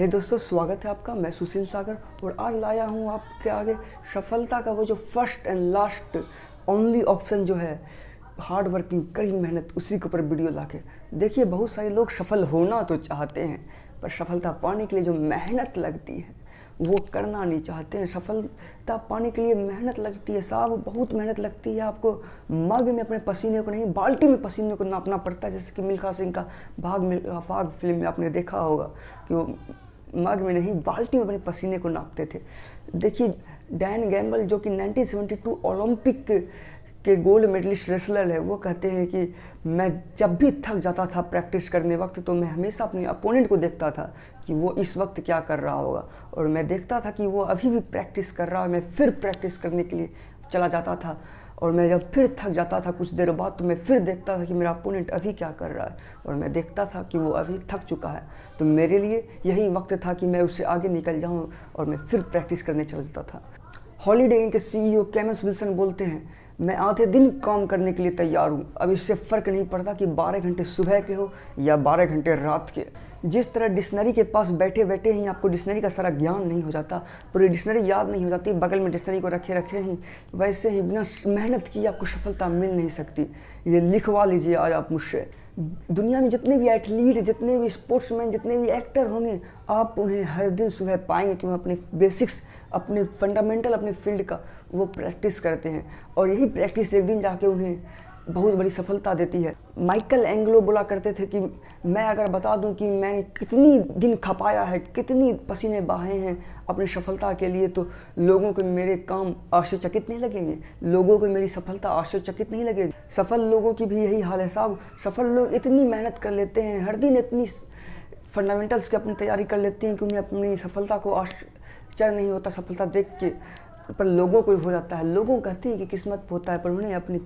हे दोस्तों, स्वागत है आपका मैं सुशील सागर और आज लाया हूँ आपके आगे सफलता का वो जो first and last only option जो है हार्ड वर्किंग कड़ी मेहनत, उसी के ऊपर वीडियो ला के देखिए, बहुत सारे लोग सफल होना तो चाहते हैं, पर सफलता पाने के लिए जो मेहनत लगती है, वो करना नहीं चाहते हैं। सफलता पाने के लिए मेहनत लगती है, साहब, बहुत मेहनत लगती है। आपको मग में अपने पसीने को नहीं, बाल्टी में पसीने को नापना पड़ता है, जैसे कि मिल्खा सिंह का भाग, मिल्खा फाग फ़िल्म में आपने देखा होगा कि वो मग में नहीं बाल्टी में अपने पसीने को नापते थे। देखिए डैन गैम्बल जो कि 1972 ओलंपिक के गोल्ड मेडलिस्ट रेसलर है, वो कहते हैं कि मैं जब भी थक जाता था प्रैक्टिस करने वक्त तो मैं हमेशा अपने अपोनेंट को देखता था कि वो इस वक्त क्या कर रहा होगा। और मैं देखता था कि वो अभी भी प्रैक्टिस कर रहा है, मैं फिर प्रैक्टिस करने के लिए चला जाता था। और मैं जब फिर थक जाता था कुछ देर बाद तो मैं फिर देखता था कि मेरा अपोनेंट अभी क्या कर रहा है। और मैं देखता था कि वो अभी थक चुका है। तो मेरे लिए यही वक्त था कि मैं उससे आगे निकल जाऊँ और मैं फिर प्रैक्टिस करने चल जाता था। हॉलीडे इनके सीईओ केमस विल्सन बोलते हैं, मैं आधे दिन काम करने के लिए तैयार हूँ। अब इससे फ़र्क नहीं पड़ता कि 12 घंटे सुबह के हो या 12 घंटे रात के। जिस तरह डिक्शनरी के पास बैठे बैठे ही आपको डिक्शनरी का सारा ज्ञान नहीं हो जाता, पूरी डिक्शनरी याद नहीं हो जाती, बगल में डिक्शनरी को रखे रखे ही, वैसे ही बिना मेहनत की आपको सफलता मिल नहीं सकती। ये लिखवा लीजिए आज आप मुझसे। दुनिया में जितने भी एथलीट जितने भी स्पोर्ट्समैन, जितने भी एक्टर होंगे, आप उन्हें हर दिन सुबह पाएँगे क्यों अपने बेसिक्स, अपने फंडामेंटल, अपने फ़ील्ड का वो प्रैक्टिस करते हैं। और यही प्रैक्टिस एक दिन जाके उन्हें बहुत बड़ी सफलता देती है। माइकल एंग्लो बोला करते थे कि मैं अगर बता दूँ कि मैंने कितनी दिन खपाया है, कितनी पसीने बहाए हैं अपनी सफलता के लिए तो लोगों को मेरे काम आश्चर्यचकित नहीं लगेंगे। लोगों को मेरी सफलता आश्चर्यचकित नहीं लगेगी। सफल लोगों की भी यही हाल है साहब। सफल लोग इतनी मेहनत कर लेते हैं, हर दिन इतनी फंडामेंटल्स की अपनी तैयारी कर लेते हैं कि उन्हें अपनी सफलता को आश्चर्य नहीं होता, सफलता देख के। पर लोगों को हो जाता है। लोगों कहते हैं कि किस्मत होता है, पर उन्हें अपनी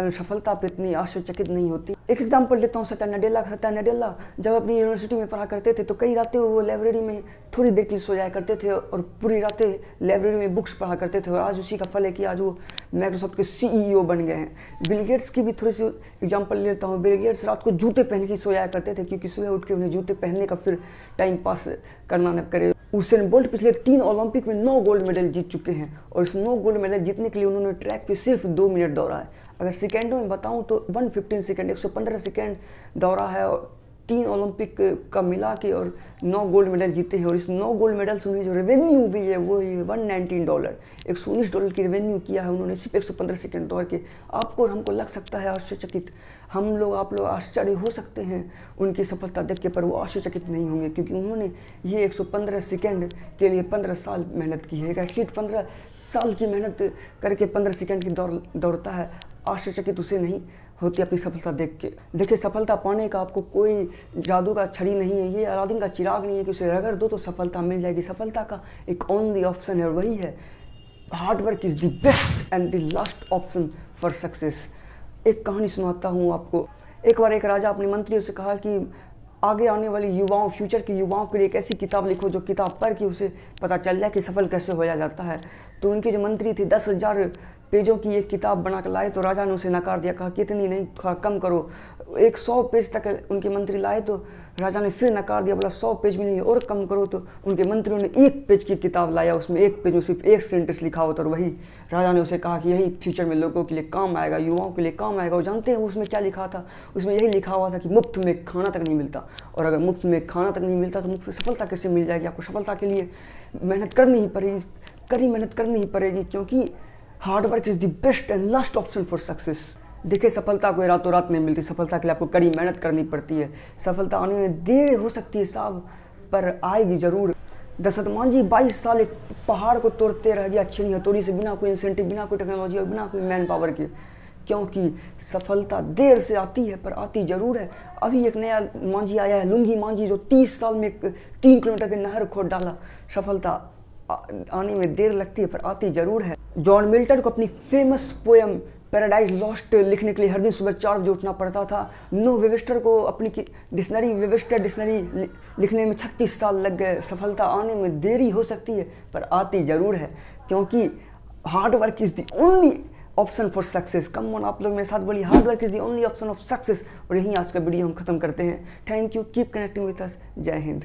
सफलता पे इतनी आश्चर्यचकित नहीं होती। एक एग्ज़ाम्पल लेता हूँ, सत्या नडेला सत्या नडेला, जब अपनी यूनिवर्सिटी में पढ़ा करते थे तो कई रातें वो लाइब्रेरी में थोड़ी देर के लिए सो जाया करते थे और पूरी रातें लाइब्रेरी में बुक्स पढ़ा करते थे और आज उसी का फल है कि आज वो माइक्रोसॉफ्ट के सी बन गए हैं। बिलगेट्स की भी थोड़ी सी एग्ज़ाम्पल लेता हूँ। बिलगेट्स रात को जूते पहन के सोया करते थे, क्योंकि सुबह उठ के उन्हें जूते पहनने का फिर टाइम पास करना न करे। उसेन बोल्ट पिछले तीन ओलंपिक में नौ गोल्ड मेडल जीत चुके हैं और इस नौ गोल्ड मेडल जीतने के लिए उन्होंने ट्रैक पे सिर्फ़ दो मिनट दौड़ा है। अगर सेकेंडों में बताऊँ तो 115 सेकेंड 115 सेकेंड दौड़ा है और तीन ओलंपिक का मिला के और नौ गोल्ड मेडल जीते हैं। और इस नौ गोल्ड मेडल से उन्हें जो रेवेन्यू हुई है, वो है वन नाइनटीन डॉलर एक सौ उन्नीस डॉलर की रेवेन्यू किया है उन्होंने सिर्फ़ एक सौ पंद्रह सेकेंड दौड़ के। आपको और हमको लग सकता है आश्चर्यचकित। हम लोग, आप लोग आश्चर्य हो सकते हैं उनकी सफलता देख के, पर वो आश्चर्यचकित नहीं होंगे, क्योंकि उन्होंने ये 115 सेकेंड के लिए 15 साल मेहनत की है। एक एथलीट 15 साल की मेहनत करके 15 सेकेंड की दौड़, दौड़ता है। आश्चर्यचकित उसे नहीं होती अपनी सफलता देख के। देखिए, सफलता पाने का आपको कोई जादू का छड़ी नहीं है। ये अलादीन का चिराग नहीं है कि उसे रगड़ दो तो सफलता मिल जाएगी। सफलता का एक ओनली ऑप्शन है, वही है। Hard work is the best and the last option for success एक कहानी सुनाता हूँ आपको। एक बार एक राजा अपने मंत्रियों से कहा कि आगे आने वाले युवाओं फ्यूचर के युवाओं के लिए एक ऐसी किताब लिखो जो किताब पढ़ के उसे पता चल जाए कि सफल कैसे होया जाता है। तो उनके जो मंत्री थे, दस हज़ार पेजों की एक किताब बना कर लाए तो राजा ने उसे नकार दिया, कहा, कितनी नहीं थोड़ा कम करो। एक सौ पेज तक उनके मंत्री लाए तो राजा ने फिर नकार दिया, बोला, सौ पेज भी नहीं और कम करो। तो उनके मंत्रियों ने एक पेज की किताब लाया, उसमें एक पेज में सिर्फ़ एक सेंटेंस लिखा होता और वही राजा ने उसे कहा कि यही फ्यूचर में लोगों के लिए काम आएगा, युवाओं के लिए काम आएगा। और जानते हैं उसमें क्या लिखा था? उसमें यही लिखा हुआ था कि मुफ़्त में खाना तक नहीं मिलता। और अगर मुफ़्त में खाना तक नहीं मिलता तो मुफ़्त सफलता कैसे मिल जाएगी आपको? सफलता के लिए मेहनत करनी ही पड़ेगी, कड़ी मेहनत करनी ही पड़ेगी, क्योंकि hard work is the best and last option for success देखिए, सफलता कोई रातों रात नहीं मिलती सफलता के लिए आपको कड़ी मेहनत करनी पड़ती है। सफलता आने में देर हो सकती है साहब, पर आएगी ज़रूर। दशरथ मान जी, बाईस साल एक पहाड़ को तोड़ते रह गया। अच्छी हथौड़ी से बिना कोई इंसेंटिव बिना कोई टेक्नोलॉजी और बिना कोई मैन पावर के। क्योंकि सफलता देर से आती है, पर आती ज़रूर है। अभी एक नया मांझी आया है, लुंगी मांझी जो तीस साल में तीन किलोमीटर के नहर खोद डाला। सफलता आने में देर लगती है, पर आती ज़रूर है। जॉन मिल्टन को अपनी फ़ेमस पोएम पैराडाइज लॉस्ट, लिखने के लिए हर दिन सुबह चार बजे उठना पड़ता था। नो वेवेस्टर को अपनी डिक्शनरी, वेवेस्टर डिक्शनरी लिखने में छत्तीस साल लग गए। सफलता आने में देरी हो सकती है, पर आती ज़रूर है, क्योंकि hard work is the only option for success. Come on, आप लोग मेरे साथ बोली hard work is the only option of success. और यही आज का वीडियो हम खत्म करते हैं। Thank you keep connecting with us जय हिंद।